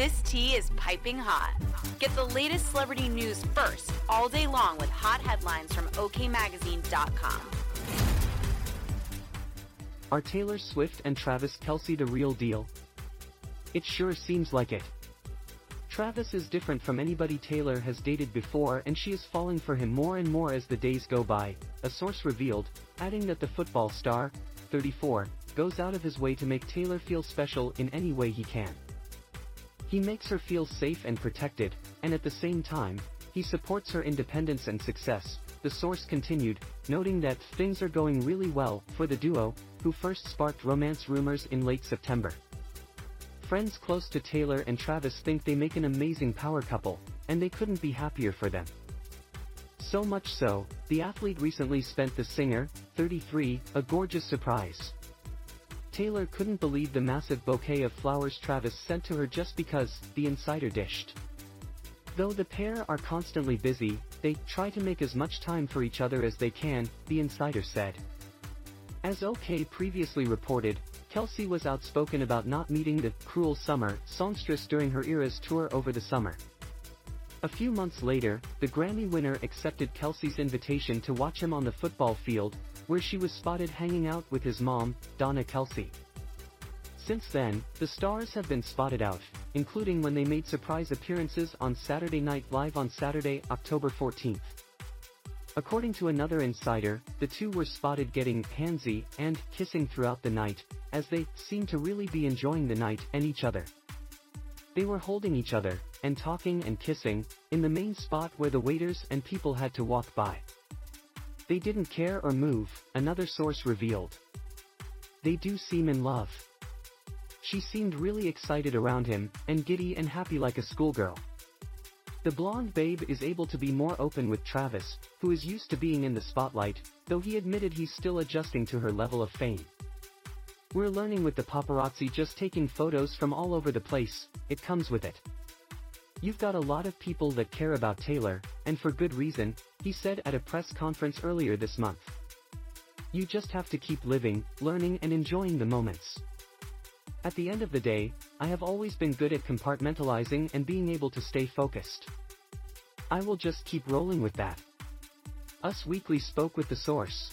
This tea is piping hot. Get the latest celebrity news first all day long with hot headlines from OKMagazine.com. Are Taylor Swift and Travis Kelce the real deal? It sure seems like it. Travis is different from anybody Taylor has dated before and she is falling for him more and more as the days go by, a source revealed, adding that the football star, 34, goes out of his way to make Taylor feel special in any way he can. He makes her feel safe and protected, and at the same time, he supports her independence and success, the source continued, noting that things are going really well for the duo, who first sparked romance rumors in late September. Friends close to Taylor and Travis think they make an amazing power couple, and they couldn't be happier for them. So much so, the athlete recently spent the singer, 33, a gorgeous surprise. Taylor couldn't believe the massive bouquet of flowers Travis sent to her just because, the insider dished. Though the pair are constantly busy, they try to make as much time for each other as they can, the insider said. As OK previously reported, Kelce was outspoken about not meeting the cruel summer songstress during her Eras tour over the summer. A few months later, the Grammy winner accepted Kelce's invitation to watch him on the football field, where she was spotted hanging out with his mom, Donna Kelce. Since then, the stars have been spotted out, including when they made surprise appearances on Saturday Night Live on Saturday, October 14th. According to another insider, the two were spotted getting pansy and kissing throughout the night, as they seemed to really be enjoying the night and each other. They were holding each other, and talking and kissing, in the main spot where the waiters and people had to walk by. They didn't care or move, another source revealed. They do seem in love. She seemed really excited around him, and giddy and happy like a schoolgirl. The blonde babe is able to be more open with Travis, who is used to being in the spotlight, though he admitted he's still adjusting to her level of fame. We're learning with the paparazzi just taking photos from all over the place, it comes with it. You've got a lot of people that care about Taylor, and for good reason, he said at a press conference earlier this month. You just have to keep living, learning and enjoying the moments. At the end of the day, I have always been good at compartmentalizing and being able to stay focused. I will just keep rolling with that. Us Weekly spoke with the source.